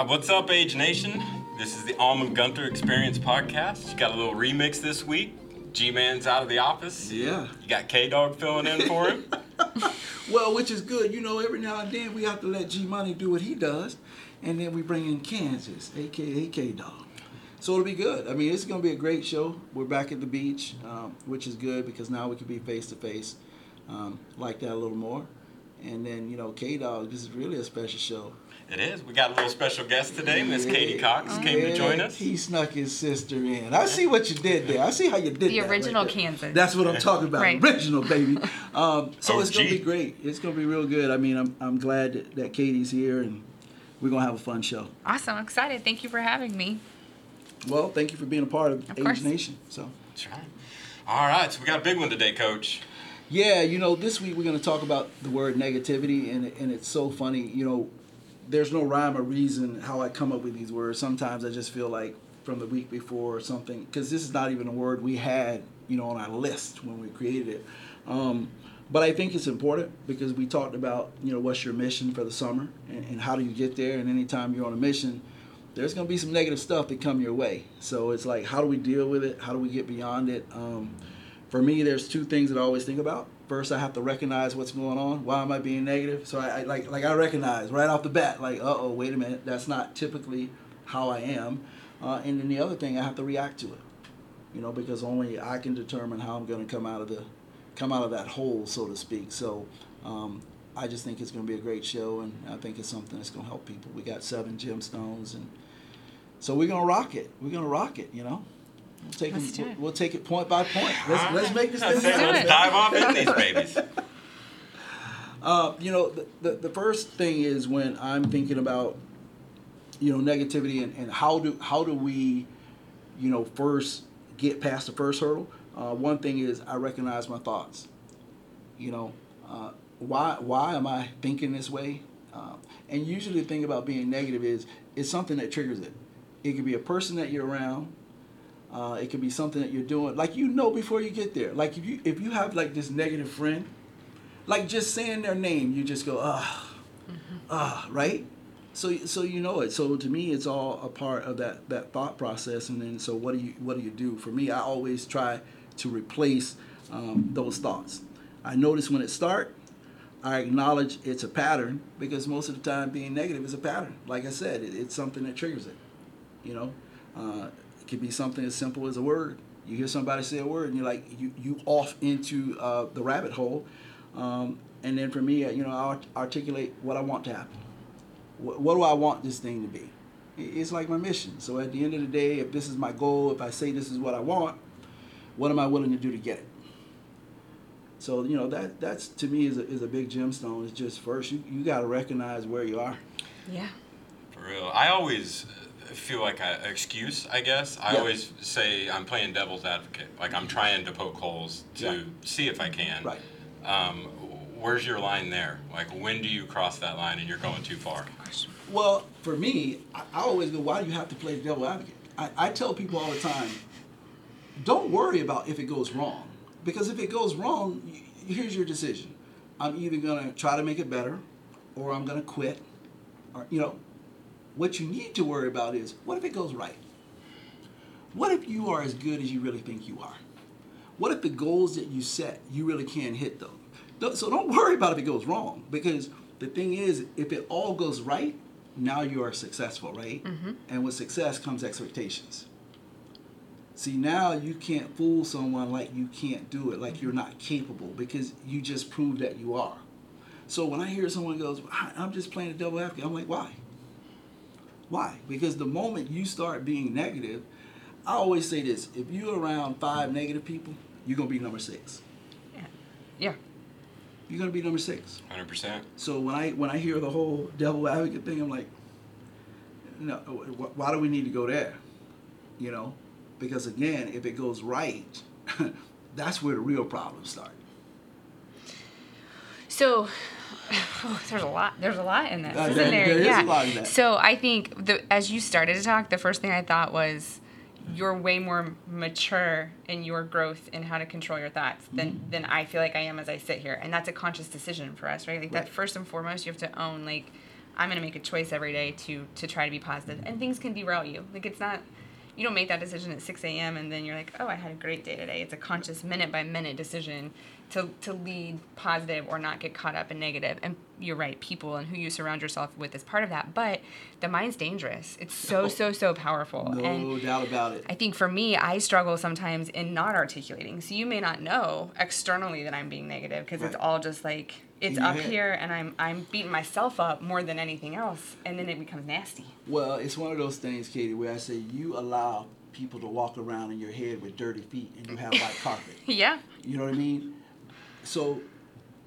Uh, what's up, Age Nation? This is the Almond Gunter Experience podcast. You got a little remix this week. G Man's out of the office. Yeah. You got K Dog filling in for him. Well, which is good. You know, every now and then we have to let G Money do what he does, and then we bring in Kansas, aka K Dog. So it'll be good. I mean, it's going to be a great show. We're back at the beach, um, which is good because now we can be face to face like that a little more. And then, you know, K Dog, this is really a special show. It is. We got a little special guest today. Miss Yeah. Katie Cox came to join us. He snuck his sister in. I see what you did there. I see how you did it. The that right original there. Kansas. That's what I'm talking about. Right. Original, baby. Um, so it's going to be great. It's going to be real good. I mean, I'm, I'm glad that, that Katie's here and we're going to have a fun show. Awesome. I'm excited. Thank you for having me. Well, thank you for being a part of, Of Age course. Nation. So, That's right. All right, so we got a big one today, Coach. yeah, you know, this week we're going to talk about the word negativity, and, and it's so funny. You know, there's no rhyme or reason how I come up with these words. Sometimes I just feel like from the week before or something, because this is not even a word we had, you know, on our list when we created it. Um, but I think it's important because we talked about, you know, what's your mission for the summer and, and how do you get there. And anytime you're on a mission, there's going to be some negative stuff that come your way. So it's like, how do we deal with it? How do we get beyond it? Um, for me, there's two things that I always think about. First, I have to recognize what's going on. Why am I being negative? So I, I like like I recognize right off the bat, like, uh oh, wait a minute, that's not typically how I am. Uh, and then the other thing, I have to react to it. You know, because only I can determine how I'm going to come out of the come out of that hole, so to speak. So um, I just think it's going to be a great show, and I think it's something that's going to help people. We got seven gemstones, and so we're going to rock it. We're going to rock it. You know. We'll take, Let's it, do we'll, it. we'll take it point by point. Let's, let's make this thing say, happen. let's dive off in these babies. Uh, you know, the, the, the first thing is when I'm thinking about, you know, negativity and, and how do how do we, you know, first get past the first hurdle. Uh, one thing is I recognize my thoughts. You know, uh, why why am I thinking this way? Uh, and usually the thing about being negative is it's something that triggers it. It could be a person that you're around. Uh, it could be something that you're doing, like you know before you get there. Like if you if you have like this negative friend, like just saying their name, you just go ah, ah, right. So so you know it. So to me, it's all a part of that that thought process. And then so what do you what do you do? For me, I always try to replace um, those thoughts. I notice when it start, I acknowledge it's a pattern because most of the time being negative is a pattern. Like I said, it, it's something that triggers it. You know, uh, could be something as simple as a word. You hear somebody say a word, and you're like, you you off into uh, the rabbit hole. Um, and then for me, uh, you know, I art- articulate what I want to happen. What, what do I want this thing to be? It's like my mission. So at the end of the day, if this is my goal, if I say this is what I want, what am I willing to do to get it? So you know that that's to me is a, is a big gemstone. It's just first you, you got to recognize where you are. Yeah. For real. I always uh, feel like an excuse, I guess. I Yeah. always say I'm playing devil's advocate. Like I'm trying to poke holes to Yeah. see if I can. Right. Um, where's your line there? Like when do you cross that line and you're going too far? Well, for me, I, I always go, why do you have to play devil's advocate? I, I tell people all the time, don't worry about if it goes wrong. Because if it goes wrong, y- here's your decision. I'm either going to try to make it better or I'm going to quit. Or, you know, what you need to worry about is what if it goes right? What if you are as good as you really think you are? What if the goals that you set, you really can hit? Don't- So don't worry about if it goes wrong because the thing is, if it all goes right, now you are successful, right? Mm-hmm. And with success comes expectations. See, now you can't fool someone like you can't do it, like you're mm-hmm. not capable, because you just proved that you are. So when I hear someone goes, "I- I'm just playing the devil advocate, I'm like, why? Why? Because the moment you start being negative, I always say this: if you're around five negative people, you're gonna be number six. Yeah. Yeah. You're gonna be number six. 100%. So when I when I hear the whole devil advocate thing, I'm like, no, why do we need to go there? You know, because again, if it goes right, that's where the real problems start. So oh, there's a lot. There's a lot in this, Uh, isn't there- there? there is a yeah. lot in that. So I think the, as you started to talk, the first thing I thought was you're way more mature in your growth in how to control your thoughts than Mm-hmm. than I feel like I am as I sit here, and that's a conscious decision for us, right? Like that first and foremost, you have to own like I'm gonna make a choice every day to to try to be positive, and things can derail you. Like it's not. You don't make that decision at 6 a.m. and then you're like, oh, I had a great day today. It's a conscious minute by minute decision to, to lead positive or not get caught up in negative. And you're right, people and who you surround yourself with is part of that. But the mind's dangerous. It's so, oh. so, so powerful. No and doubt about it. I think for me, I struggle sometimes in not articulating. So you may not know externally that I'm being negative because it's all just like it's up head. here and I'm I'm beating myself up more than anything else, and then it becomes nasty. Well, it's one of those things, Katie, where I say you allow people to walk around in your head with dirty feet and you have white carpet. Yeah. You know what I mean? So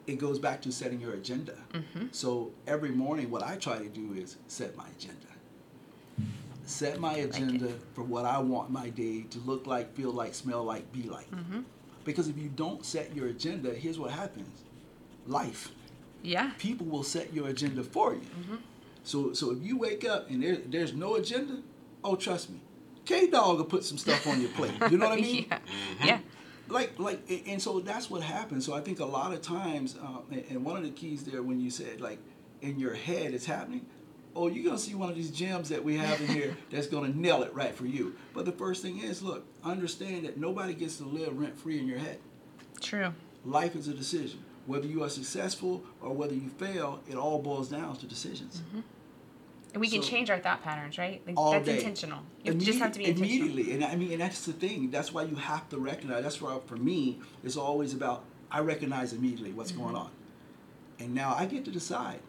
it goes back to setting your agenda. Mm-hmm. So every morning, what I try to do is set my agenda. Set my agenda for what I want my day to look like, feel like, smell like, be like. Mm-hmm. Because if you don't set your agenda, here's what happens life. Yeah. People will set your agenda for you. Mm-hmm. So, so if you wake up and there, there's no agenda, oh, trust me, K Dog will put some stuff on your plate. You know what I mean? yeah. Yeah. Like like and so that's what happens. So i think a lot of times uh, and- one of the keys there when you said like in your head it's happening oh you're going to see one of these gems that we have in here that's going to nail it right for you. But the first thing is look understand that nobody gets to live rent free in your head. True. life is a decision. Whether you are successful or whether you fail it all boils down to decisions. And we can So- change our thought patterns, right? Like, that's day. intentional. You just have to be intentional. immediately. And I mean, and that's the thing. That's why you have to recognize. That's why for me, it's always about I recognize immediately what's going Mm-hmm. on, and now I get to decide: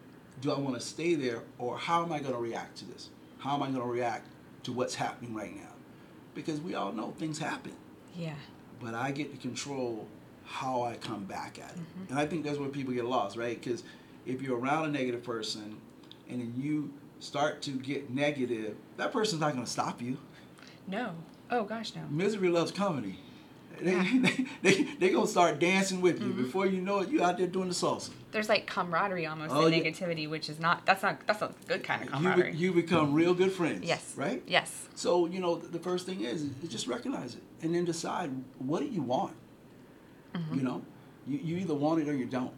do I want to stay there, or how am I going to react to this? How am I going to react to what's happening right now? Because we all know things happen, Yeah. but I get to control how I come back at it. Mm-hmm. And I think that's where people get lost, right? Because if you're around a negative person, and then you start to get negative, that person's not going to stop you. No. Oh gosh, no. Misery loves comedy. They, Yeah. they, they, they gonna start dancing with you. Before you know it, you out there doing the salsa. There's like camaraderie almost Oh, in yeah. negativity, which is not. That's not. That's a good kind of You, camaraderie. be- you become real good friends. yes. Right? Yes. So, you know, the first thing is, is just recognize it and then decide what do you want? Mm-hmm. You know, you, you either want it or you don't.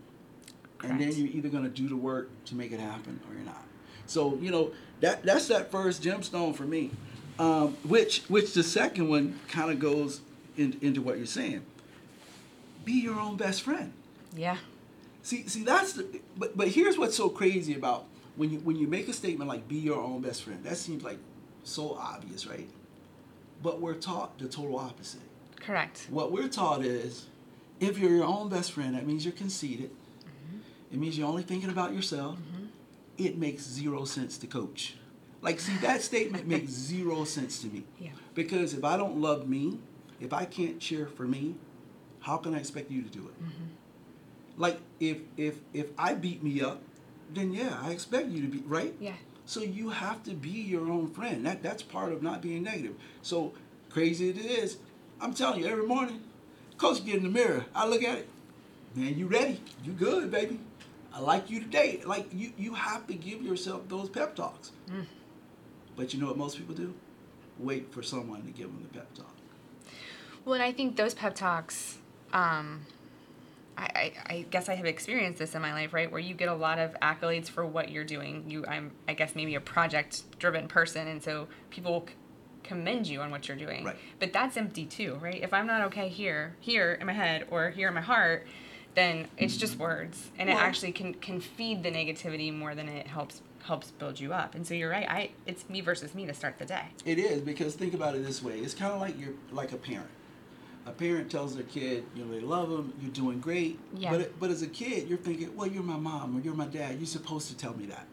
And then you're either going to do the work to make it happen or you're not. So, you know, that that's that first gemstone for me. Um, which which the second one kind of goes in, into what you're saying. Be your own best friend. Yeah. See, see, that's the. But but here's what's so crazy about when you when you make a statement like "be your own best friend." That seems like so obvious, right? But we're taught the total opposite. Correct. What we're taught is, if you're your own best friend, that means you're conceited. Mm-hmm. It means you're only thinking about yourself. It makes zero sense to coach. Like, see, that statement makes zero sense to me. Yeah. Because if I don't love me, if I can't cheer for me, how can I expect you to do it? Mm-hmm. Like if if if I beat me up, then yeah, I expect you to be right. Yeah. So you have to be your own friend. That that's part of not being negative. So crazy it is, I'm telling you, every morning, coach get in the mirror. I look at it. Man, you ready? You good, baby. I like you today. Like you you have to give yourself those pep talks. But you know what most people do? Wait for someone to give them the pep talk. Well, and I think those pep talks, um, I, I, I guess I have experienced this in my life, right? Where you get a lot of accolades for what you're doing. You, I'm, I guess maybe a project-driven person, and so people c- commend you on what you're doing. Right. But that's empty too, right? If I'm not okay here, here in my head, or here in my heart, then it's just mm. words, and it actually can can feed the negativity more than it helps helps build you up. And so you're right. I it's me versus me to start the day. It is because think about it this way. It's kind of like you're like a parent. A parent tells their kid, you know, they love them, you're doing great. Yeah. But but as a kid, you're thinking, well, you're my mom or you're my dad. You're supposed to tell me that.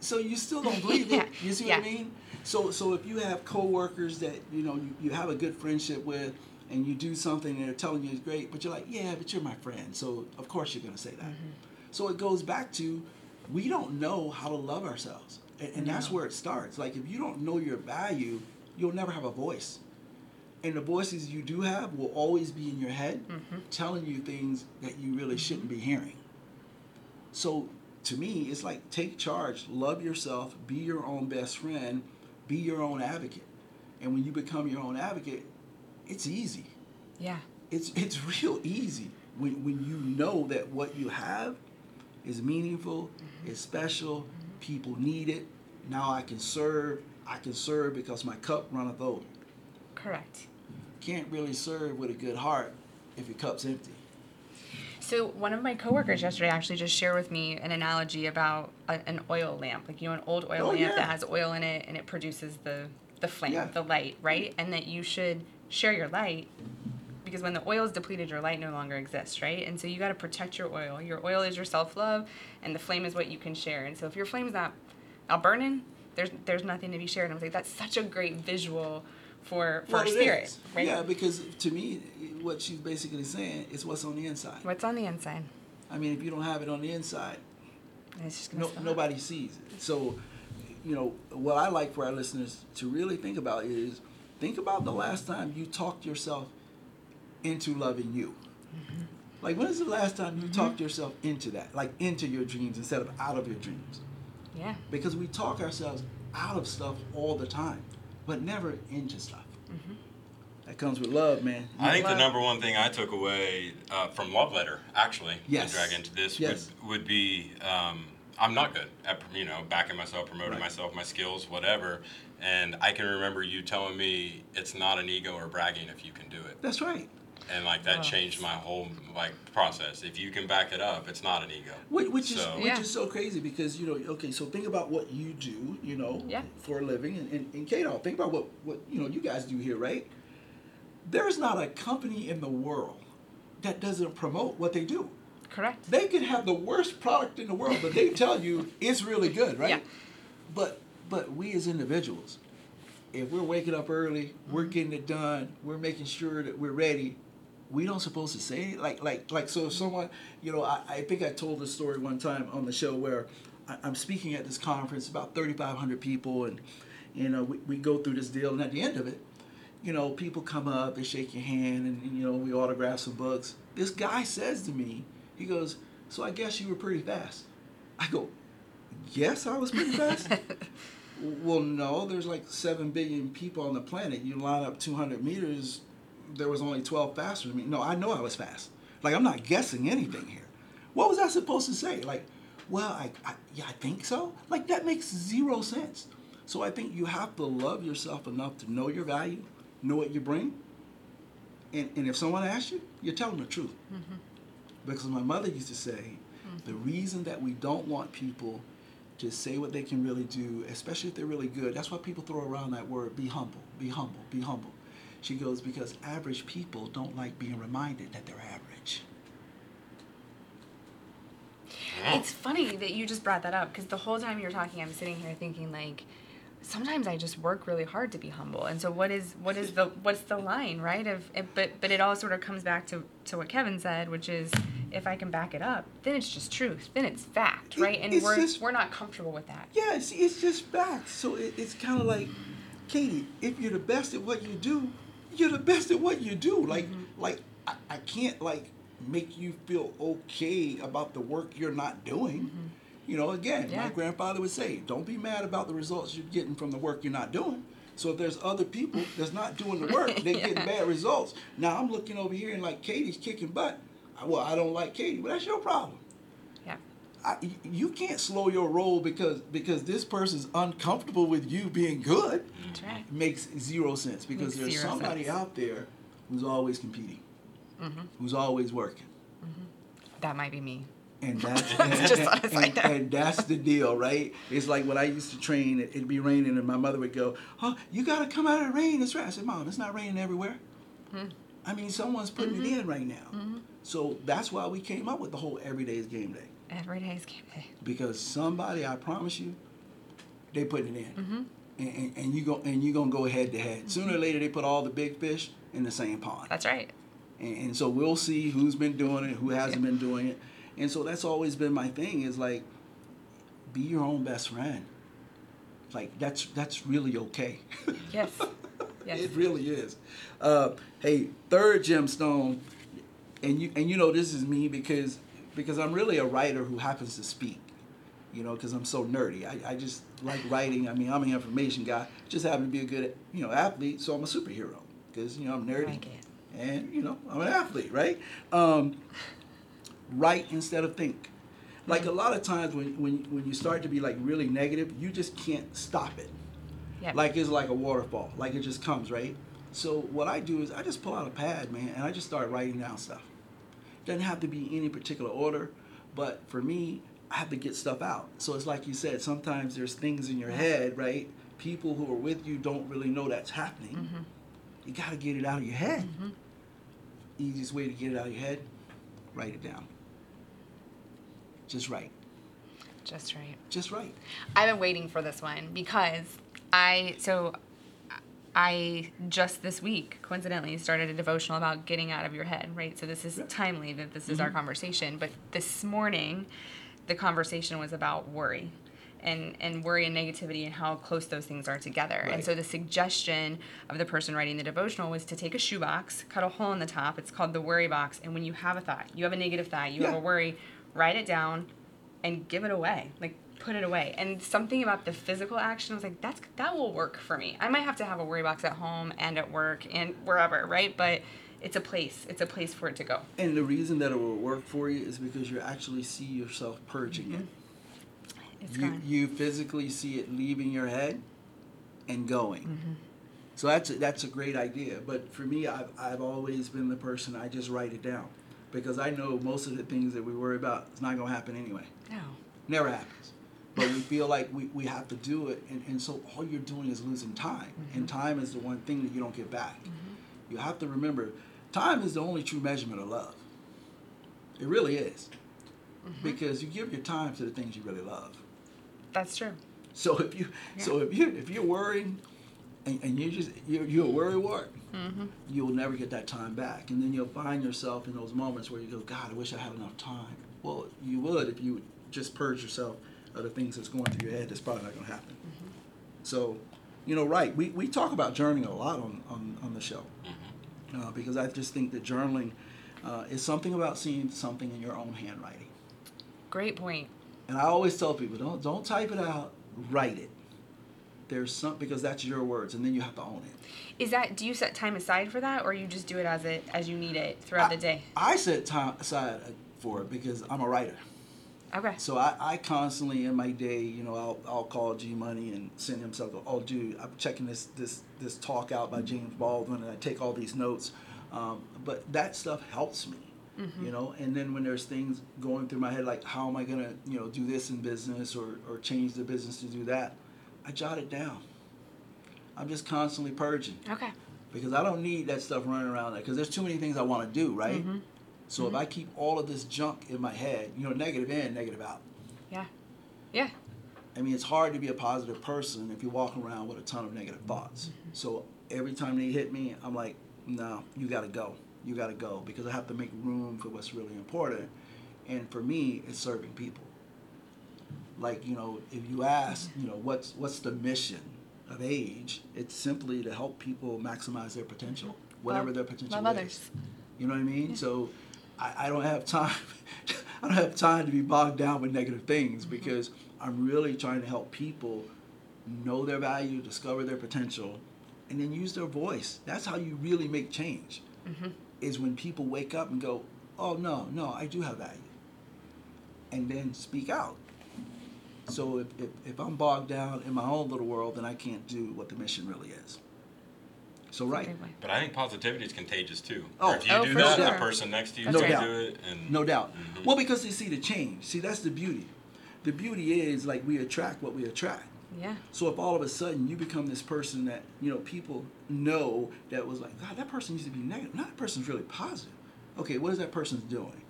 So you still don't believe Yeah. it. You see Yeah. what I mean? So so if you have coworkers that you know you, you have a good friendship with, and you do something and they're telling you it's great, but you're like, yeah, but you're my friend, so of course you're gonna say that. Mm-hmm. So it goes back to we don't know how to love ourselves. And, and that's where it starts. Like if you don't know your value, you'll never have a voice. And the voices you do have will always be in your head mm-hmm. telling you things that you really mm-hmm. shouldn't be hearing. So to me, it's like take charge, love yourself, be your own best friend, be your own advocate. And when you become your own advocate, it's easy Yeah. it's it's real easy when when you know that what you have is meaningful, mm-hmm. is special, People need it. Now I can serve. I can serve because my cup runneth over. Correct. Can't really serve with a good heart if your cup's empty. So one of my coworkers yesterday actually just shared with me an analogy about a, an oil lamp, like you know, an old oil Oh, lamp yeah. that has oil in it and it produces the the flame, Yeah. the light, right? And that you should share your light because when the oil is depleted, your light no longer exists, right? And so you got to protect your oil. Your oil is your self love, and the flame is what you can share. And so if your flame's not not burning, there's there's nothing to be shared. And I was like, that's such a great visual for for Well, spirit, is. right? Yeah, because to me, what she's basically saying is what's on the inside. What's on the inside? I mean, if you don't have it on the inside, It's just no, nobody sees it. So, you know, what I like for our listeners to really think about is think about the last time you talked yourself into loving you. Like, when is the last time you talked yourself into that? Like, into your dreams instead of out of your dreams? Yeah. Because we talk ourselves out of stuff all the time, but never into stuff. That comes with love, man. I think the number one thing I took away uh, from Love Letter, actually, Yes. to drag into this, Yes. would, would be um, I'm not good at, you know, backing myself, promoting Right. myself, my skills, whatever. And I can remember you telling me it's not an ego or bragging if you can do it. That's right. And like that Wow. changed my whole like process. If you can back it up, it's not an ego. Which, which is So- which Yeah. is so crazy because you know okay so think about what you do you know Yeah. for a living and and, and Kato, think about what what you know you guys do here right there is not a company in the world that doesn't promote what they do Correct. they could have the worst product in the world but they tell you it's really good right Yeah. but but we as individuals if we're waking up early we're mm-hmm. getting it done we're making sure that we're ready we don't supposed to say it. like like like so if someone you know I, I think i told this story one time on the show where I, i'm speaking at this conference about 3500 people and you know we, we go through this deal and at the end of it you know people come up they shake your hand and, you know we autograph some books this guy says to me he goes so i guess you were pretty fast i go yes i was pretty fast well, no, there's like 7 billion people on the planet. You line up 200 meters, there was only 12 faster than me. No, I know I was fast. Like, I'm not guessing anything here. What was I supposed to say? Like, well, I, I yeah, I think so. Like, that makes zero sense. So I think you have to love yourself enough to know your value, know what you bring. And, and if someone asks you, you're telling the truth. Mm-hmm. Because my mother used to say, the mm-hmm. reason that we don't want people to say what they can really do, especially if they're really good, that's why people throw around that word be humble, be humble, be humble. She goes, because average people don't like being reminded that they're average. It's funny that you just brought that up because the whole time you were talking, I'm sitting here thinking like, sometimes I just work really hard to be humble. And so what is what is the what's the line, right? Of it, but but it all sort of comes back to to what Kevin said, which is if I can back it up, then it's just truth, then it's fact, It- right? And we're just- we're not comfortable with that. Yeah, it's, it's just fact. So it, it's kind of like, Katie, if you're the best at what you do, you're the best at what you do. Like, mm-hmm. like I, I can't like make you feel okay about the work you're not doing. Mm-hmm. You know, again, Yeah. my grandfather would say, don't be mad about the results you're getting from the work you're not doing. So if there's other people that's not doing the work, they're Yeah. getting bad results. Now I'm looking over here and like Katie's kicking butt. Well, I don't like Katie, but that's your problem. Yeah. I, you can't slow your roll because because this person's uncomfortable with you being good. That's right. Makes zero sense because Makes there's somebody sense. out there who's always competing, Mm-hmm. who's always working, That might be me. and that's and, out. and that's the deal, right? It's like when I used to train, it- it'd be raining, and my mother would go, "Huh, you gotta come out of the rain." It's right. I said, "Mom, it's not raining everywhere." Hmm. I mean, someone's putting Mm-hmm. it in right now. So that's why we came up with the whole every day is game day. Every day is game day. because somebody, I promise you, they putting it in, Mm-hmm. and, and, and you go and you gonna go head to head. Sooner or later, they put all the big fish in the same pond, That's right. and, and so we'll see who's been doing it, who hasn't been doing it, and so that's always been my thing is like, be your own best friend. Like that's that's really okay. Yes. Yes. It really is. Uh, hey, third gemstone, and you and you know this is me because because I'm really a writer who happens to speak. You know, because I'm so nerdy. I, I just like writing. I mean, I'm an information guy. Just happen to be a good you know athlete, so I'm a superhero because you know I'm nerdy. Like. And you know I'm an athlete, right? Um, write instead of think. Like a lot of times when, when when you start to be like really negative, you just can't stop it. Yep. Like it's like a waterfall. Like it just comes, right? So what I do is I just pull out a pad, man, and I just start writing down stuff. Doesn't have to be any particular order, but for me, I have to get stuff out. So it's like you said, sometimes there's things in your head, right? People who are with you don't really know that's happening. Mm-hmm. You got to get it out of your head. Easiest way to get it out of your head, write it down. Just write. Just right. Just write. I've been waiting for this one because I so I just this week coincidentally started a devotional about getting out of your head, right? So this is Yeah. timely that this is our mm-hmm. conversation, but this morning the conversation was about worry. And, and worry and negativity and how close those things are together. And so the suggestion of the person writing the devotional was to take a shoebox, cut a hole in the top. It's called the worry box. And when you have a thought, you have a negative thought, you have a worry, write it down, and give it away like put it away and something about the physical action i was like that's that will work for me i might have to have a worry box at home and at work and wherever right but it's a place it's a place for it to go And the reason that it will work for you is because you actually see yourself purging it. it's You, gone you physically see it leaving your head and going. Mm-hmm. So that's a, that's a great idea. But for me, I've, I've always been the person I just write it down because I know most of the things that we worry about is not going to happen anyway. no Never happens. But we feel like we, we have to do it. And, and so all you're doing is losing time. And mm-hmm. time is the one thing that you don't get back. Mm-hmm. You have to remember time is the only true measurement of love. It really is. Mm-hmm. Because you give your time to the things you really love. that's true So if you so if you if you're worrying and, and you just you're, you're a worry wart, you'll never get that time back. And then you'll find yourself in those moments where you go, God, I wish I had enough time. Well, you would if you would just purge yourself of the things that's going through your head. That's probably not going to happen. So, you know, right? We, we talk about journaling a lot on, on, on the show uh, because I just think that journaling uh, is something about seeing something in your own handwriting. great point. point And I always tell people, don't don't type it out, write it. There's some because that's your words, and then you have to own it. is that do you set time aside for that or you just do it as it as you need it throughout I, the day I set time aside for it because I'm a writer. Okay So I, I constantly in my day, you know, I'll, I'll call G Money and send him something. Oh, dude, I'm checking this this this talk out by James Baldwin, and I take all these notes. Um, but that stuff helps me, you know. And then when there's things going through my head, like how am I gonna, you know, do this in business or or change the business to do that, I jot it down. I'm just constantly purging okay because I don't need that stuff running around there because there's too many things I want to do, right? So if mm-hmm. I keep all of this junk in my head, you know, negative in, negative out. yeah yeah I mean, it's hard to be a positive person if you're walking around with a ton of negative thoughts. Mm-hmm. So every time they hit me, I'm like, no, you got to go. You got to go because I have to make room for what's really important. And for me, it's serving people. Like, you know, if you ask, you know, what's what's the mission of age? It's simply to help people maximize their potential, whatever Love- their potential love is. others. You know what I mean? So I, I don't have time. I don't have time to be bogged down with negative things because I'm really trying to help people know their value, discover their potential, and then use their voice. That's how you really make change. Mm-hmm. Is when people wake up and go, "Oh no, no, I do have value," and then speak out. So if, if, if I'm bogged down in my own little world, then I can't do what the mission really is. So right. But I think positivity is contagious too. Oh. Or if you Oh, do for that, sure. the person next to you That's is right. No to do it. And No doubt. Mhm. Well, because they see the change. See, that's the beauty. The beauty is like we attract what we attract. yeah So if all of a sudden you become this person that you know people know that was like, God, that person used to be negative. Now that person's really positive. Okay, what is that person doing?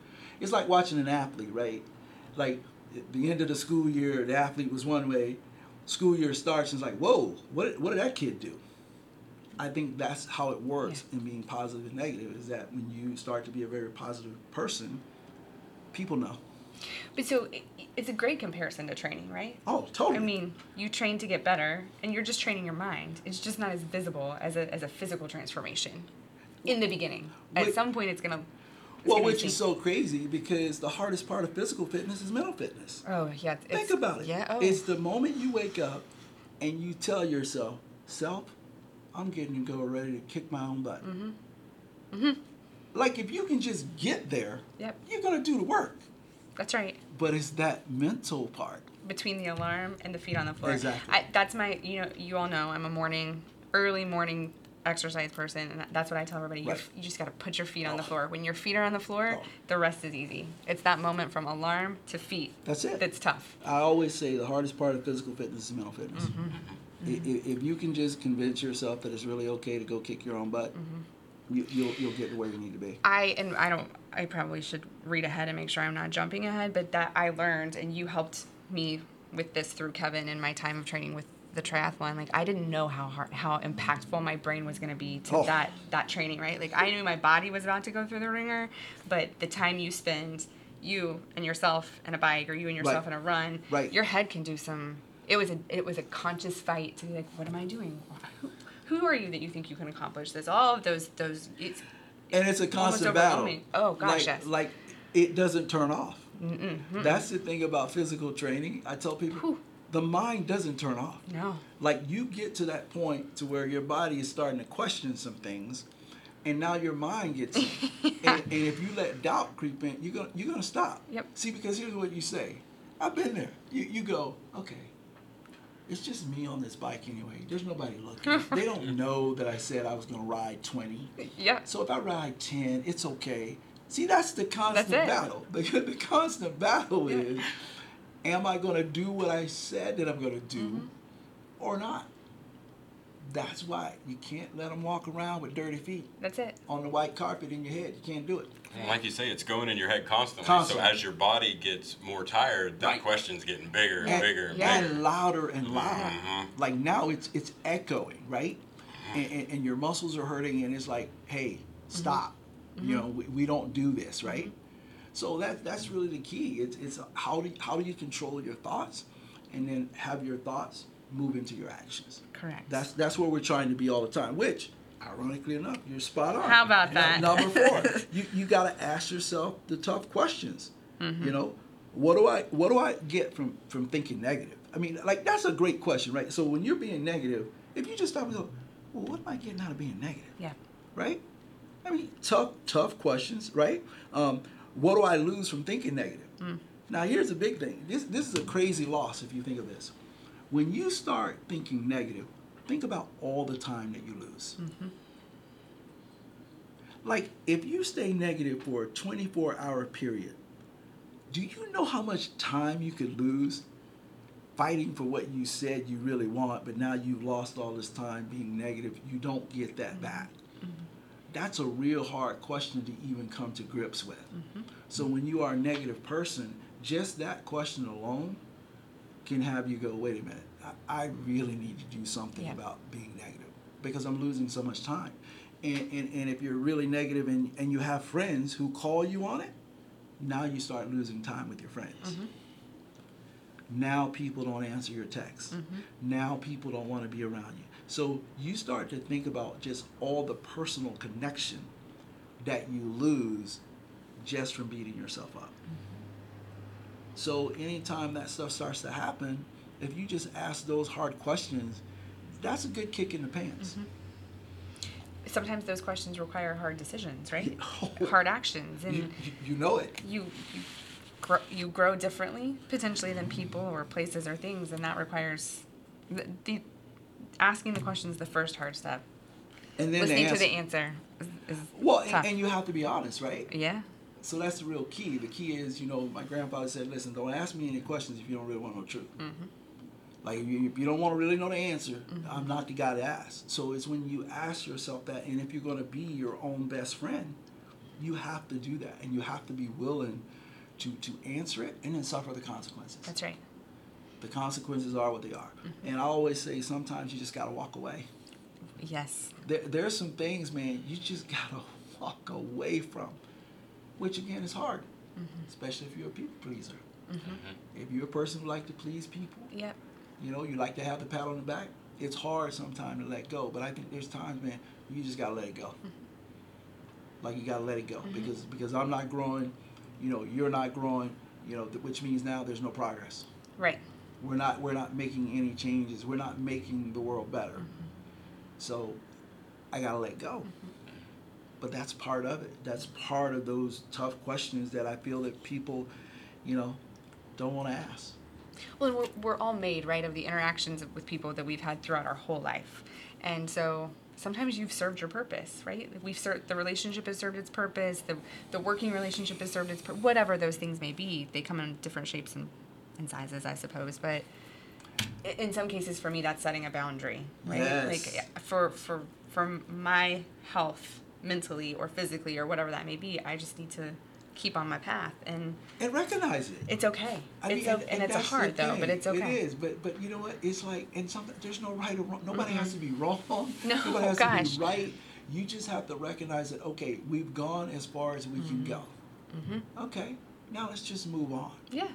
It's like watching an athlete, right? Like at the end of the school year, the athlete was one way. School year starts and it's like, whoa, what what did that kid do? I think that's how it works in being positive and negative. Is that when you start to be a very positive person, people know. but so it's a great comparison to training right Oh, totally. I mean, you train to get better, and you're just training your mind. It's just not as visible as a, as a physical transformation in the beginning. At Wait- some point, it's gonna. It's well, which is so crazy because the hardest part of physical fitness is mental fitness. Oh yeah. Think about it. Yeah. Oh. It's the moment you wake up and you tell yourself, self, I'm getting to go ready to kick my own butt. Mm-hmm. Mm-hmm. Like if you can just get there, Yep. you're gonna do the work. That's right. but it's that mental part. between the alarm and the feet on the floor. Exactly. I, that's my, you know, you all know I'm a morning, early morning exercise person, and that's what I tell everybody. You, Right. f- you just got to put your feet on the Oh. floor. When your feet are on the floor, Oh. the rest is easy. It's that moment from alarm to feet. That's it. That's tough. I always say the hardest part of physical fitness is mental fitness. I- i- If, you can just convince yourself that it's really okay to go kick your own butt, mm-hmm. you, you'll you'll get to where you need to be. I and I don't. I probably should read ahead and make sure I'm not jumping ahead. But that I learned, and you helped me with this through Kevin in my time of training with the triathlon. Like I didn't know how hard, how impactful my brain was going to be to Oh. that that training. Right? Like I knew my body was about to go through the ringer, but the time you spend, you and yourself in a bike, or you and yourself Right. in a run, Right. your head can do some. It was a it was a conscious fight to be like, what am I doing? Who, who are you that you think you can accomplish this? All of those those it's And it's a constant battle. Oh, gosh, like, yes. Like it doesn't turn off. That's the thing about physical training. I tell people, Whew. the mind doesn't turn off. no. Like you get to that point to where your body is starting to question some things, and now your mind gets in. and, and if you let doubt creep in, you're gonna you're gonna stop. Yep. See, because here's what you say. I've been there. You you go, okay. It's just me on this bike anyway. There's nobody looking. they don't know that I said I was gonna ride 20. Yeah. So if I ride 10, it's okay. See, that's the constant That's battle. The, the constant battle Yeah. is am I going to do what I said that I'm going to do Mm-hmm. or not? That's why you can't let them walk around with dirty feet That's it. on the white carpet in your head. You can't do it. Well, like you say, it's going in your head constantly. Constantly. So as your body gets more tired, that Right. question's getting bigger and And, bigger and Yeah. bigger. and louder and mm-hmm. louder. Mhm. Like now it's it's echoing, right? Mm-hmm. And, and, and your muscles are hurting, and it's like, hey, mm-hmm. stop. You know, we, we don't do this, right? So that that's really the key. It's it's how do how do you control your thoughts, and then have your thoughts move into your actions. Correct. That's that's where we're trying to be all the time. Which, ironically enough, you're spot on. How about that? Number four, you you got to ask yourself the tough questions. Mm-hmm. You know, what do I what do I get from from thinking negative? I mean, like that's a great question, right? So when you're being negative, if you just stop and go, well, what am I getting out of being negative? yeah. right? I mean, tough, tough questions, right? Um, what do I lose from thinking negative? Now, here's the big thing. This, this is a crazy loss if you think of this. When you start thinking negative, think about all the time that you lose. Mm-hmm. Like, if you stay negative for a 24 hour period, do you know how much time you could lose fighting for what you said you really want, but now you've lost all this time being negative? You don't get that mm-hmm. back mm-hmm. that's a real hard question to even come to grips with. So when you are a negative person, just that question alone can have you go, wait a minute, I, I really need to do something Yeah. about being negative because I'm losing so much time. And, and, and if you're really negative and, and you have friends who call you on it, now you start losing time with your friends. Mm-hmm. Now people don't answer your texts. Mm-hmm. Now people don't want to be around you. So you start to think about just all the personal connection that you lose just from beating yourself up. Mm-hmm. So anytime that stuff starts to happen, if you just ask those hard questions, that's a good kick in the pants. Mm-hmm. Sometimes those questions require hard decisions, right? Oh. hard actions, and You, you, know it. you you grow, you grow differently potentially than people or places or things, and that requires the, the asking the questions the first hard step. And then Listening the to the answer- answer is, is Well, and, and you have to be honest, right? yeah, So that's the real key. The key is, you know, my grandfather said, listen, don't ask me any questions if you don't really want to know the truth. Mm-hmm. Like, if you, if you don't want to really know the answer, mm-hmm. I'm not the guy to ask. So it's when you ask yourself that, and if you're going to be your own best friend, you have to do that. And you have to be willing to, to answer it and then suffer the consequences. that's right. The consequences are what they are. Mm-hmm. And I always say sometimes you just got to walk away. Yes, There, there are some things, man, you just got to walk away from, which again is hard, mm-hmm. especially if you're a people pleaser. Mm-hmm. Mm-hmm. If you're a person who like to please people, yep, you know, you like to have the pat on the back, it's hard sometimes to let go. But I think there's times, man, you just gotta let it go. Like you gotta let it go because because I'm not growing, you know, you're not growing, you know, th- which means now there's no progress. right. We're not we're not making any changes. We're not making the world better. So I gotta let go. But that's part of it. That's part of those tough questions that I feel that people, you know, don't want to ask. Well, we're, we're all made, right, of the interactions with people that we've had throughout our whole life. And so sometimes you've served your purpose, right? We've served, the relationship has served its purpose, the, the working relationship has served its purpose, whatever those things may be. They come in different shapes and, and sizes, I suppose. But in some cases, for me, that's setting a boundary, right? Yes. Like for, for, for my health, mentally or physically or whatever that may be, I just need to keep on my path. And And recognize it. it's okay. I it's mean, o- and, it's a that's the hard though, but it's okay. It is, but but you know what? It's like, and some there's no right or wrong. Nobody has to be wrong. No, Nobody has gosh. to be right. You just have to recognize that. Okay, we've gone as far as we can go. Mm-hmm. Okay, now let's just move on. Yeah,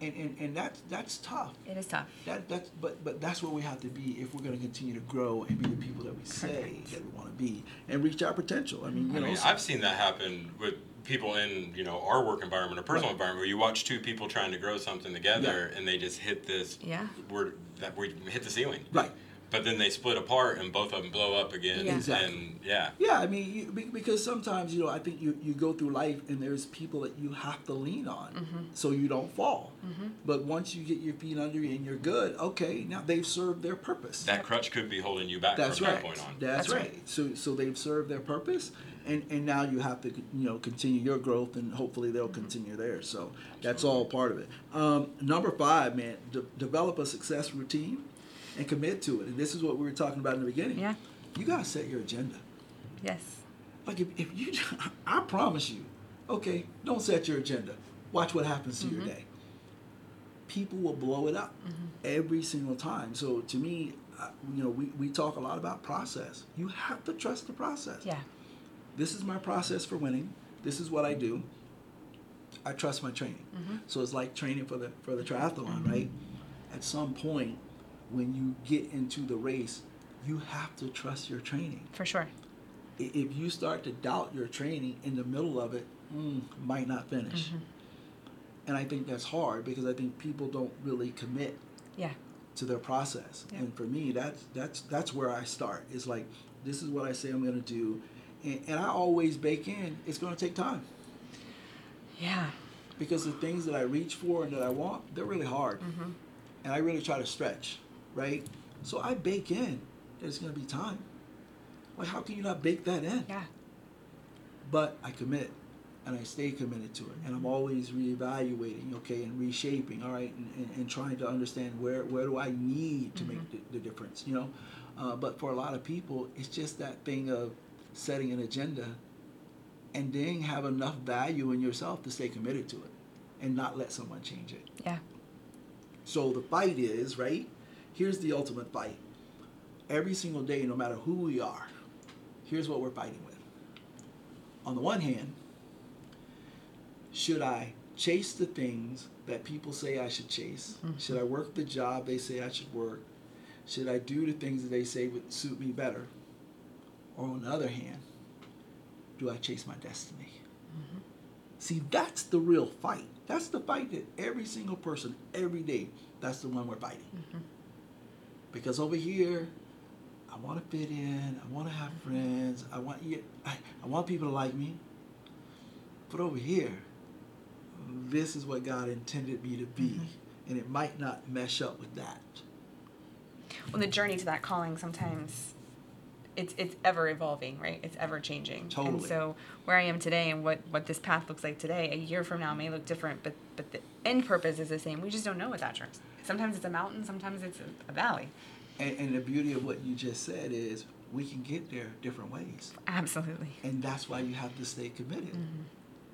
And and and that's that's tough. it is tough. That that's but but that's where we have to be if we're going to continue to grow and be the people that we say Correct. that we want to be and reach our potential. I mean, you I know, mean, so- I've seen that happen with people in you know our work environment or personal Right. environment where you watch two people trying to grow something together and they just hit this Yeah. word that we hit the ceiling. right. But then they split apart and both of them blow up again. Yeah. Exactly. And yeah. Yeah, I mean, you, because sometimes you know, I think you, you go through life and there's people that you have to lean on Mm-hmm. so you don't fall. But once you get your feet under you and you're good, okay, now they've served their purpose. That crutch could be holding you back That's from right. that point on. That's, That's right. right. So so they've served their purpose, and and now you have to you know continue your growth, and hopefully they'll Mm-hmm. continue theirs. So that's all part of it. Um, number five, man, de- develop a success routine, and commit to it. And this is what we were talking about in the beginning. Yeah. You gotta set your agenda. Yes. Like if, if you, I promise you, okay, don't set your agenda. Watch what happens to your mm-hmm. day. People will blow it up mm-hmm. every single time. So to me, you know, we, we talk a lot about process. You have to trust the process. Yeah. This is my process for winning. This is what I do. I trust my training. Mm-hmm. So it's like training for the for the triathlon, right? At some point, when you get into the race, you have to trust your training For sure. if you start to doubt your training in the middle of it, mm, might not finish. And I think that's hard because I think people don't really commit Yeah. to their process. Yeah. And for me, that's that's that's where I start. It's like this is what I say I'm going to do, and, and I always bake in. It's going to take time Yeah. because the things that I reach for and that I want, they're really hard, and I really try to stretch, right? So I bake in that it's going to be time. Like how can you not bake that in? Yeah. but I commit and I stay committed to it. And I'm always reevaluating, okay, and reshaping, all right, and, and, and trying to understand where, where do I need to make the, the difference, you know? Uh, but for a lot of people, it's just that thing of setting an agenda and then have enough value in yourself to stay committed to it and not let someone change it. Yeah. So the fight is, right? Here's the ultimate fight. Every single day, no matter who we are, here's what we're fighting with. On the one hand, should I chase the things that people say I should chase? Mm-hmm. Should I work the job they say I should work? Should I do the things that they say would suit me better? Or on the other hand, do I chase my destiny? Mm-hmm. See, that's the real fight. That's the fight that every single person, every day, that's the one we're fighting. Mm-hmm. Because over here, I want to fit in. I want to have friends. I want you. I, I want people to like me. But over here, this is what God intended me to be, mm-hmm. and it might not mesh up with that. Well, the journey to that calling sometimes it's it's ever evolving, right? It's ever changing. Totally. And so where I am today and what what this path looks like today, a year from now may look different, but but the end purpose is the same. We just don't know what that turns. Sometimes it's a mountain, sometimes it's a, a valley. And, and the beauty of what you just said is we can get there different ways. Absolutely. and that's why you have to stay committed. Mm-hmm.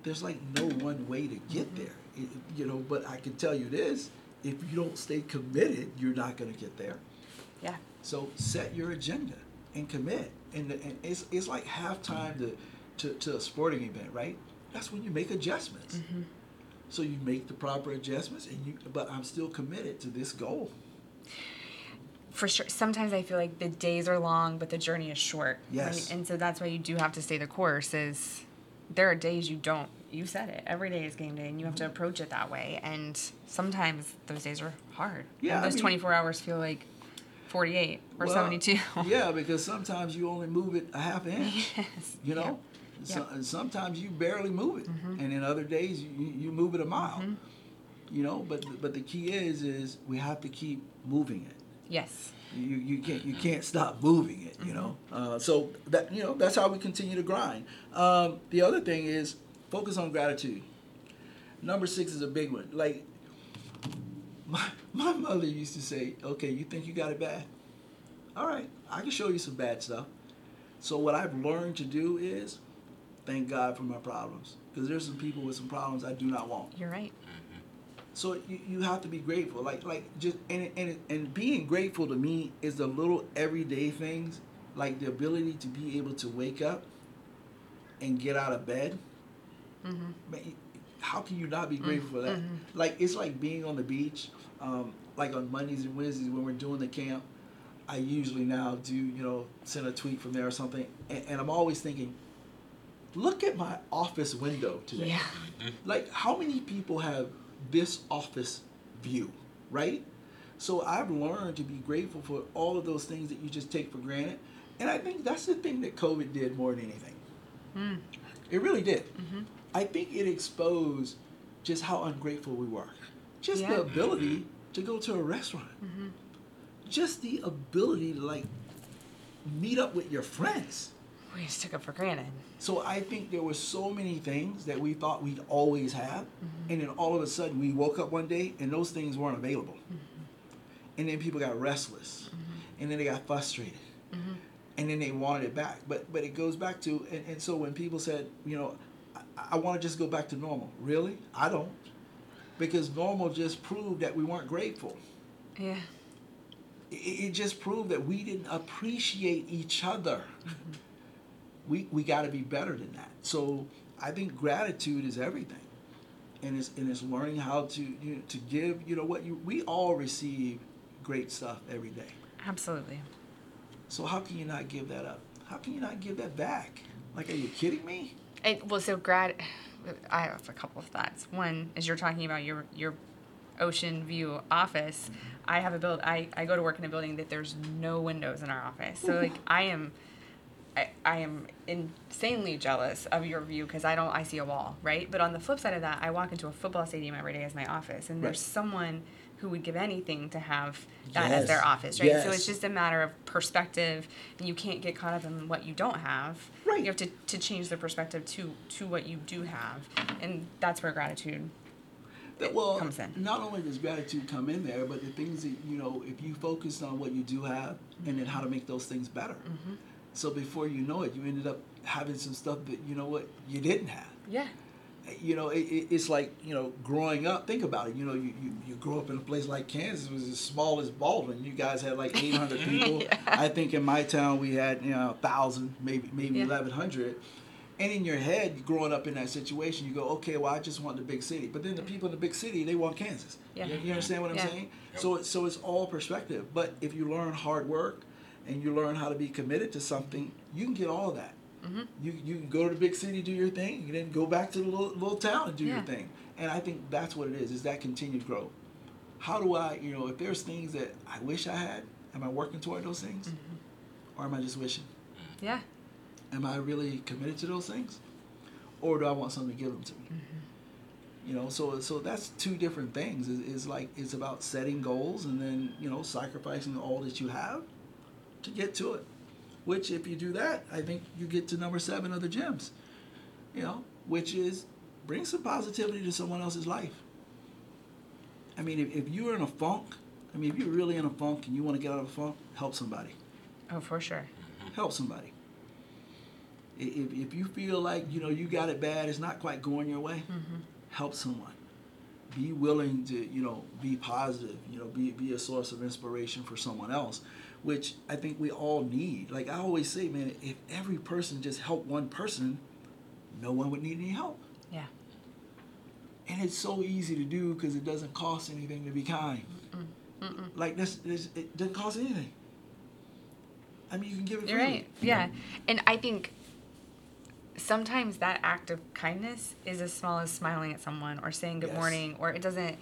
There's like no one way to get mm-hmm. there, It- you know. But I can tell you this: if you don't stay committed, you're not going to get there. Yeah. So set your agenda and commit. And, and it's, it's like halftime to, to, to a sporting event, right? That's when you make adjustments. Mm-hmm. So you make the proper adjustments, and you. But I'm still committed to this goal. for sure sometimes i feel like the days are long but the journey is short Yes. right? and so that's why you do have to stay the course is there are days you don't you said it every day is game day and you have Mm-hmm. to approach it that way and sometimes those days are hard Yeah, And I those mean- 24 hours feel like 48 or Well, 72 yeah, because sometimes you only move it a half inch. yes you know. So, sometimes you barely move it and in other days you, you move it a mile You know, but but the key is is we have to keep moving it. Yes. You, you can't you can't stop moving it. You know, uh, so that you know that's how we continue to grind. Um, the other thing is focus on gratitude. Number six is a big one. Like my my mother used to say, "Okay, you think you got it bad? All right, I can show you some bad stuff." So what I've learned to do is thank God for my problems because there's some people with some problems I do not want. You're right. So you, you have to be grateful, like like just and and and being grateful to me is the little everyday things, like the ability to be able to wake up and get out of bed. Mm-hmm. Man, how can you not be grateful for that? Like it's like being on the beach. Um, like on Mondays and Wednesdays when we're doing the camp, I usually now do you know send a tweet from there or something, and, and I'm always thinking, look at my office window today. Yeah. Like, how many people have this office view, right? So I've learned to be grateful for all of those things that you just take for granted. And I think that's the thing that COVID did more than anything. Mm. It really did. Mm-hmm. I think it exposed just how ungrateful we were. Just Yeah. the ability to go to a restaurant. Mm-hmm. Just the ability to, like, meet up with your friends. We just took it for granted. So I think there were so many things that we thought we'd always have, Mm-hmm. and then all of a sudden we woke up one day and those things weren't available. Mm-hmm. And then people got restless, and then they got frustrated, Mm-hmm. and then they wanted it back. But but it goes back to and, and so when people said, you know, I, I want to just go back to normal. Really, I don't, because normal just proved that we weren't grateful. Yeah. It, it just proved that we didn't appreciate each other. We we got to be better than that. So I think gratitude is everything, and it's and it's learning how to you know, to give. You know what you we all receive great stuff every day. Absolutely. So how can you not give that up? How can you not give that back? Like, are you kidding me? It, well, so grad, I have a couple of thoughts. One, as you're talking about your your ocean view office, mm-hmm. I have a build. I, I go to work in a building that there's no windows in our office. So like I am, I, I am insanely jealous of your view because I don't I see a wall right. But on the flip side of that, I walk into a football stadium every day as my office, and there's someone who would give anything to have that as their office, right? So it's just a matter of perspective, and you can't get caught up in what you don't have. Right. You have to, to change the perspective to to what you do have, and that's where gratitude That, well, comes in. not only does gratitude come in there, but the things that you know, if you focus on what you do have and then how to make those things better. Mm-hmm. So before you know it, you ended up having some stuff that you know what you didn't have. Yeah. You know, it, it, it's like you know, growing up. Think about it. You know, you, you, you grow up in a place like Kansas, it was as small as Baldwin. You guys had like 800 people. Yeah. I think in my town we had you know, thousand, maybe maybe Yeah. 1100. And in your head, growing up in that situation, you go, okay, well, I just want the big city. But then the people in the big city, they want Kansas. Yeah. You, you understand what I'm Yeah. saying? So, it- so it's all perspective. But if you learn hard work and you learn how to be committed to something, you can get all of that. Mm-hmm. You, you can go to the big city, do your thing, and then go back to the little, little town and do Yeah. your thing. And I think that's what it is, is that continued growth. How do I, you know, if there's things that I wish I had, am I working toward those things? Mm-hmm. Or am I just wishing? Yeah. Am I really committed to those things? Or do I want someone to give them to me? You know, so so that's two different things. Is is like it's about setting goals and then you know sacrificing all that you have to get to it. Which, if you do that, I think you get to number seven of the gems. You know, which is bring some positivity to someone else's life. I mean, if, if you're in a funk, I mean, if you're really in a funk and you want to get out of a funk, help somebody Oh, for sure. help somebody. If, if you feel like you know you got it bad, it's not quite going your way, mm-hmm. help someone. Be willing to you know be positive. You know be be a source of inspiration for someone else, which I think we all need. Like I always say, man, if every person just helped one person, no one would need any help. Yeah. And it's so easy to do because it doesn't cost anything to be kind. Like this, this, it doesn't cost anything. I mean, you can give it. You're right. Yeah. And I think sometimes that act of kindness is as small as smiling at someone or saying good Yes. morning or it doesn't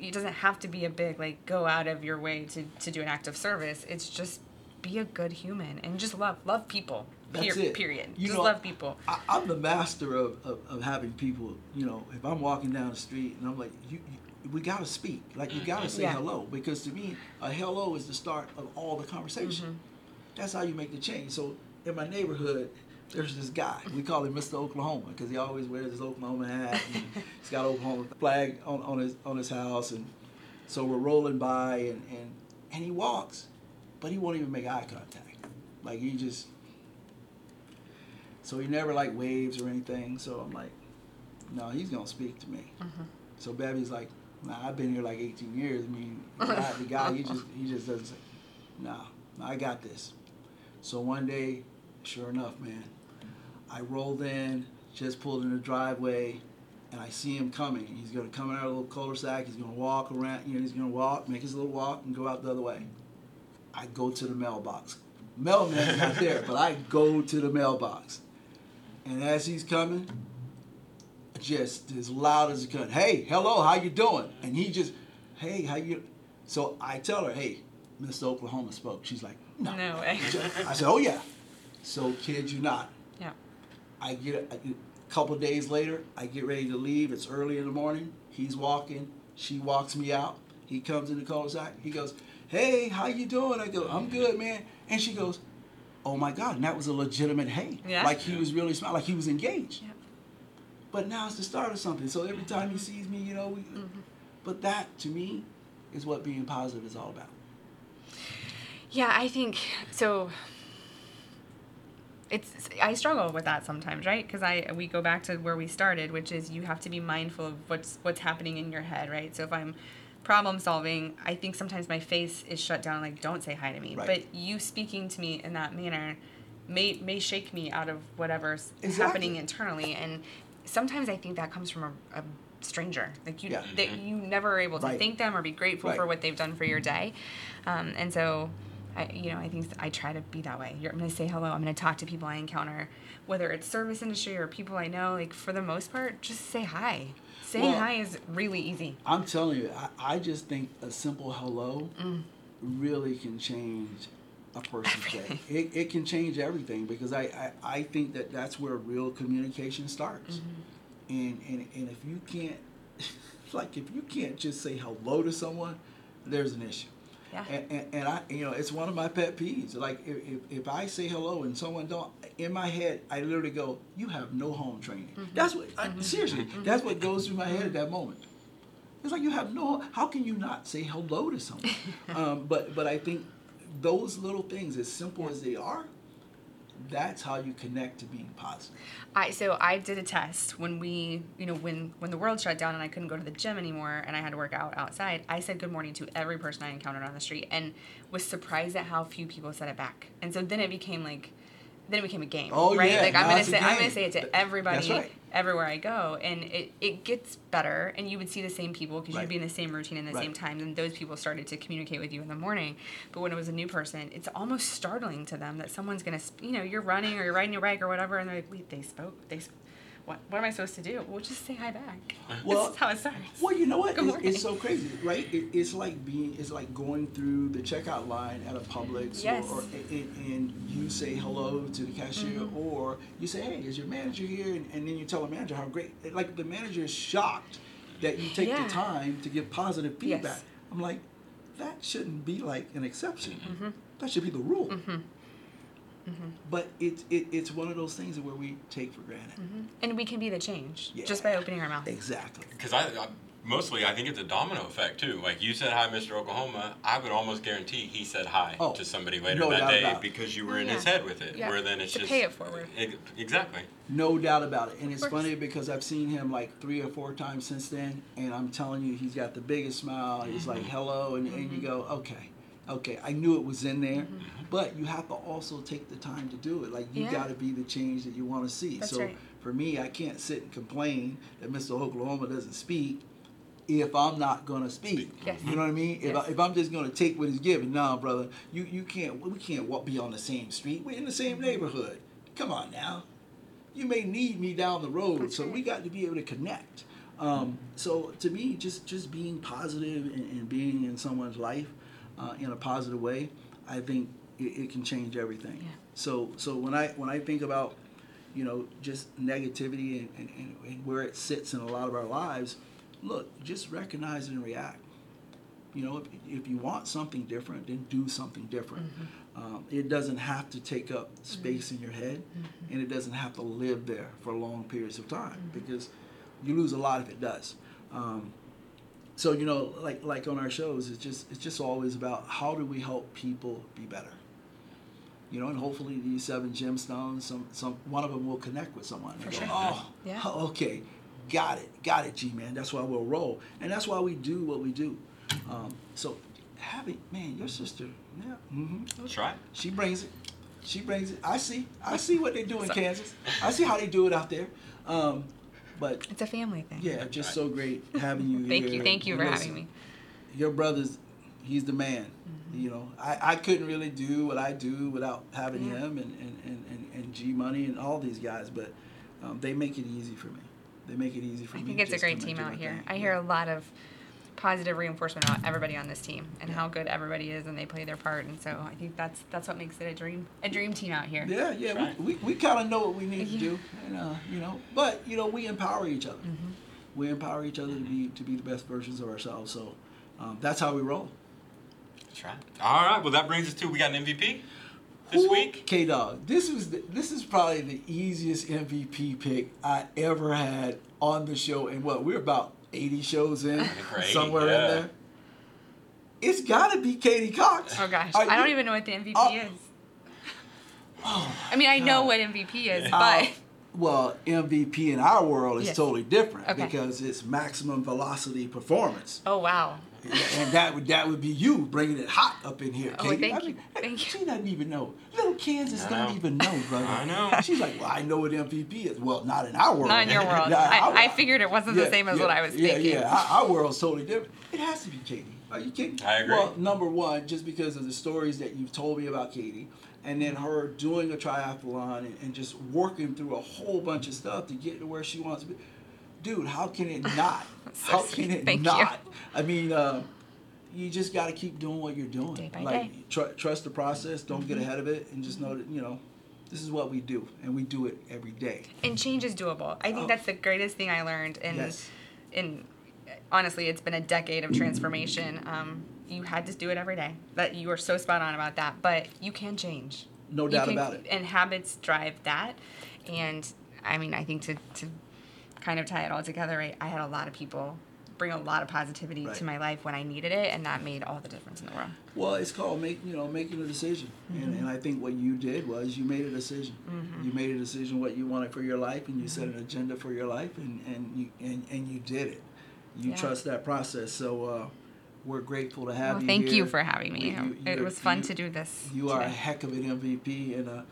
it doesn't have to be a big like go out of your way to, to do an act of service. It's just be a good human and just love love people. That's Per- it. Period. You just know, love people. I, I'm the master of, of, of having people, you know, if I'm walking down the street and I'm like, you, you we gotta speak. Like you gotta say Yeah. hello because to me, a hello is the start of all the conversation. Mm-hmm. That's how you make the change. So in my neighborhood, there's this guy. We call him Mr. Oklahoma because he always wears his Oklahoma hat. And he's got Oklahoma flag on, on his on his house, and so we're rolling by, and, and and he walks, but he won't even make eye contact. Like he just. So he never like waves or anything. So I'm like, no, he's gonna speak to me. Mm-hmm. So Babby's like, nah, I've been here like 18 years. I mean, the guy, the guy he just he just doesn't say, no, I got this. So one day, sure enough, man, I rolled in, just pulled in the driveway, and I see him coming. He's gonna come out of a little cul-de-sac. He's gonna walk around. You know, he's gonna walk, make his little walk, and go out the other way. I go to the mailbox. Mailman's not there, but I go to the mailbox, and as he's coming, just as loud as he could. Hey, hello, how you doing? And he just, hey, how you? So I tell her, hey, Mr. Oklahoma spoke. She's like, no. No way. I said, oh yeah. So kid you not. I get a, couple days later. I get ready to leave. It's early in the morning. He's walking. She walks me out. He comes in the cul-de-sac. He goes, "Hey, how you doing?" I go, "I'm good, man." And she goes, "Oh my God!" And that was a legitimate hey. Yeah. Like he was really smiling. Like he was engaged. Yeah. But now it's the start of something. So every time he mm-hmm. sees me, you know, we, mm-hmm. but that to me is what being positive is all about. Yeah, I think so. It's I struggle with that sometimes, right? Because I we go back to where we started, which is you have to be mindful of what's what's happening in your head, right? So if I'm problem solving, I think sometimes my face is shut down, like don't say hi to me. Right. But you speaking to me in that manner may may shake me out of whatever's Exactly. happening internally, and sometimes I think that comes from a, a stranger, like you Yeah. that you never are able to Right. thank them or be grateful Right. for what they've done for your day, um, and so. I, you know, I think I try to be that way. You're, I'm going to say hello. I'm going to talk to people I encounter, whether it's service industry or people I know. Like for the most part, just say hi. Saying Well- hi is really easy. I'm telling you, I, I just think a simple hello mm. really can change a person's day. It, it can change everything because I, I, I think that that's where real communication starts. Mm-hmm. And, and, and if you can't, like, if you can't just say hello to someone, there's an issue. Yeah. And, and, and I, you know, it's one of my pet peeves. Like, if, if, if I say hello and someone don't, in my head, I literally go, "You have no home training." Mm-hmm. That's what, I, mm-hmm. seriously, mm-hmm. that's what goes through my head at that moment. It's like you have no. How can you not say hello to someone? um, but but I think those little things, as simple as they are, that's how you connect to being positive. I so I did a test when we, you know, when when the world shut down and I couldn't go to the gym anymore and I had to work out outside. I said good morning to every person I encountered on the street and was surprised at how few people said it back. And so then it became like then it became a game, Oh, right? yeah, like I'm gonna say I'm gonna say it to everybody that's right. Everywhere I go, and it, it gets better, and you would see the same people because Right. you'd be in the same routine in the Right. same times, and those people started to communicate with you in the morning. But when it was a new person, it's almost startling to them that someone's gonna, you know, you're running or you're riding your bike or whatever, and they're like, wait, they spoke, they, sp- what, what am I supposed to do? Well, just say hi back. Well- this is how it starts. Well, you know what? It's, it's so crazy, right? It, it's like being, it's like going through the checkout line at a Publix, Yes. or, or and, and you say hello to the cashier, Mm-hmm. or you say, "Hey, is your manager here?" And, and then you tell the manager how great. Like the manager is shocked that you take Yeah. the time to give positive Yes. feedback. I'm like, that shouldn't be like an exception. Mm-hmm. That should be the rule. Mm-hmm. But it's it, it's one of those things where we take for granted. Mm-hmm. And we can be the change Yeah. just by opening our mouth. Exactly. Because I, I mostly I think it's a domino effect too. Like you said hi, Mr. Oklahoma. I would almost guarantee he said hi Oh, to somebody later no that day because you were Oh, in his head with it. Yeah. Where then it's To just pay it forward. Ex- exactly. No doubt about it. And it's funny because I've seen him like three or four times since then, and I'm telling you, he's got the biggest smile. He's mm-hmm. like, hello, and, and you go, okay, okay, I knew it was in there. But you have to also take the time to do it. Like, you Yeah. got to be the change that you want to see. That's so right. for me, I can't sit and complain that Mr. Oklahoma doesn't speak if I'm not gonna speak. Yes. You know what I mean? If, Yes. I, if I'm just gonna take what he's given, nah, brother, you you can't. We can't walk, be on the same street. We're in the same neighborhood. Come on now. You may need me down the road, That's so we got to be able to connect. Um, so to me, just just being positive and, and being in someone's life uh, in a positive way, I think it, it can change everything. Yeah. So so when I when I think about you know just negativity and, and, and, where it sits in a lot of our lives, look, just recognize it and react. You know, if, if you want something different, then do something different. Um, it doesn't have to take up space in your head, and it doesn't have to live there for long periods of time because you lose a lot if it does. Um, so you know, like like on our shows, it's just it's just always about how do we help people be better. You know, and hopefully these seven gemstones, some some one of them will connect with someone. and For go. Oh, Yeah. oh, okay, got it, got it, G man. That's why we'll roll, and that's why we do what we do. Um, so, having man, your sister, yeah, hmm That's right. she brings it. She brings it. I see. I see what they do in Kansas. I see how they do it out there. Um, but It's a family thing. yeah, just so great having you Thank here. you. Thank you And for listen, having me. Your brother's, he's the man. Mm-hmm. You know, I, I couldn't really do what I do without having Yeah. him and, and, and, and, and G Money and all these guys, but um, they make it easy for me. They make it easy for I me. think it's a great team out here. thing. I hear a lot of positive reinforcement about everybody on this team and how good everybody is and they play their part. And so I think that's that's what makes it a dream a dream team out here. Yeah, yeah, right. we, we, we kind of know what we need to do, and uh, you know, but you know, we empower each other. Mm-hmm. We empower each other to be to be the best versions of ourselves. So um, that's how we roll. That's right. All right. Well, that brings us to we got an MVP this week. K Dog, this was the, this is probably the easiest MVP pick I ever had on the show, and what we're about eighty shows in, think we're 80, somewhere yeah. in there. It's got to be Katie Cox. Oh gosh, Are I don't even know what the MVP Oh. is. I mean, I know what MVP is, Uh, but well, MVP in our world is Yes. totally different Okay. because it's maximum velocity performance. oh wow, and that would that would be you bringing it hot up in here, Oh, Katie. thank I you. mean, Thank She you. doesn't even know. Little Kansas I don't know. even know, brother. I know. She's like, well, I know what MVP is. Well, not in our world. not in your world. Not in I, I figured it wasn't the same as yeah, what I was yeah, thinking. Yeah, our, our world's totally different. It has to be Katie. Are you kidding? I agree. Well, number one, just because of the stories that you've told me about Katie, and then her doing a triathlon and, and just working through a whole bunch of stuff to get to where she wants to be. Dude, how can it not? So how sweet. can it Thank you. not? I mean, uh, you just got to keep doing what you're doing. Day by like, day. Mm-hmm. Tr- trust the process. Don't get ahead of it, and just know that you know, this is what we do, and we do it every day. and change is doable. I think Oh. that's the greatest thing I learned. And Yes. in honestly, it's been a decade of transformation. Um, you had to do it every day. That you were so spot on about that. But you can change. No doubt can- about it. And habits drive that. And I mean, I think to to kind of tie it all together, I, I had a lot of people bring a lot of positivity Right. to my life when I needed it, and that made all the difference in the world. Well, it's called make you know making a decision, and, Mm-hmm. and I think what you did was you made a decision. You made a decision what you wanted for your life, and you set Mm-hmm. an agenda for your life, and and you and, and you did it. You Yeah. trust that process, so uh, we're grateful to have Well, you. thank you for having me. You- it was fun you- to do this. You are a heck of an MVP, and uh,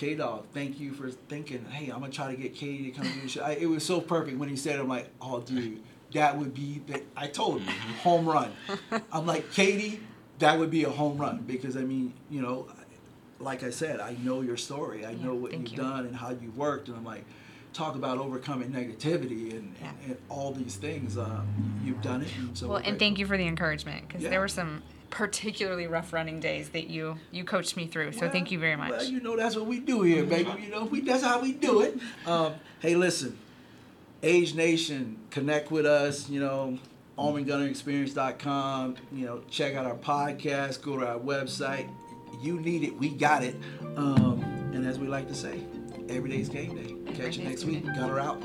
K Dog, thank you for thinking. Hey, I'm gonna try to get Katie to come do the show. I, it was so perfect when he said, it. "I'm like, oh, dude, that would be." The, I told him, Mm-hmm. home run. I'm like, Katie, that would be a home run because I mean, you know, like I said, I know your story. I Yeah, know what you've you. done and how you worked, and I'm like, talk about overcoming negativity and, Yeah. and, and all these things. Uh, you've done it, and so. Well, and thank you for the encouragement because Yeah. there were some particularly rough running days that you you coached me through. So Well, thank you very much. Well, you know that's what we do here, baby. You know, we that's how we do it. Um, hey, listen, Age Nation, connect with us. You know, AlmonGunterExperience.com. You know, check out our podcast. Go to our website. You need it, we got it. Um, and as we like to say, every day's game day. Catch you next week. Gunter out.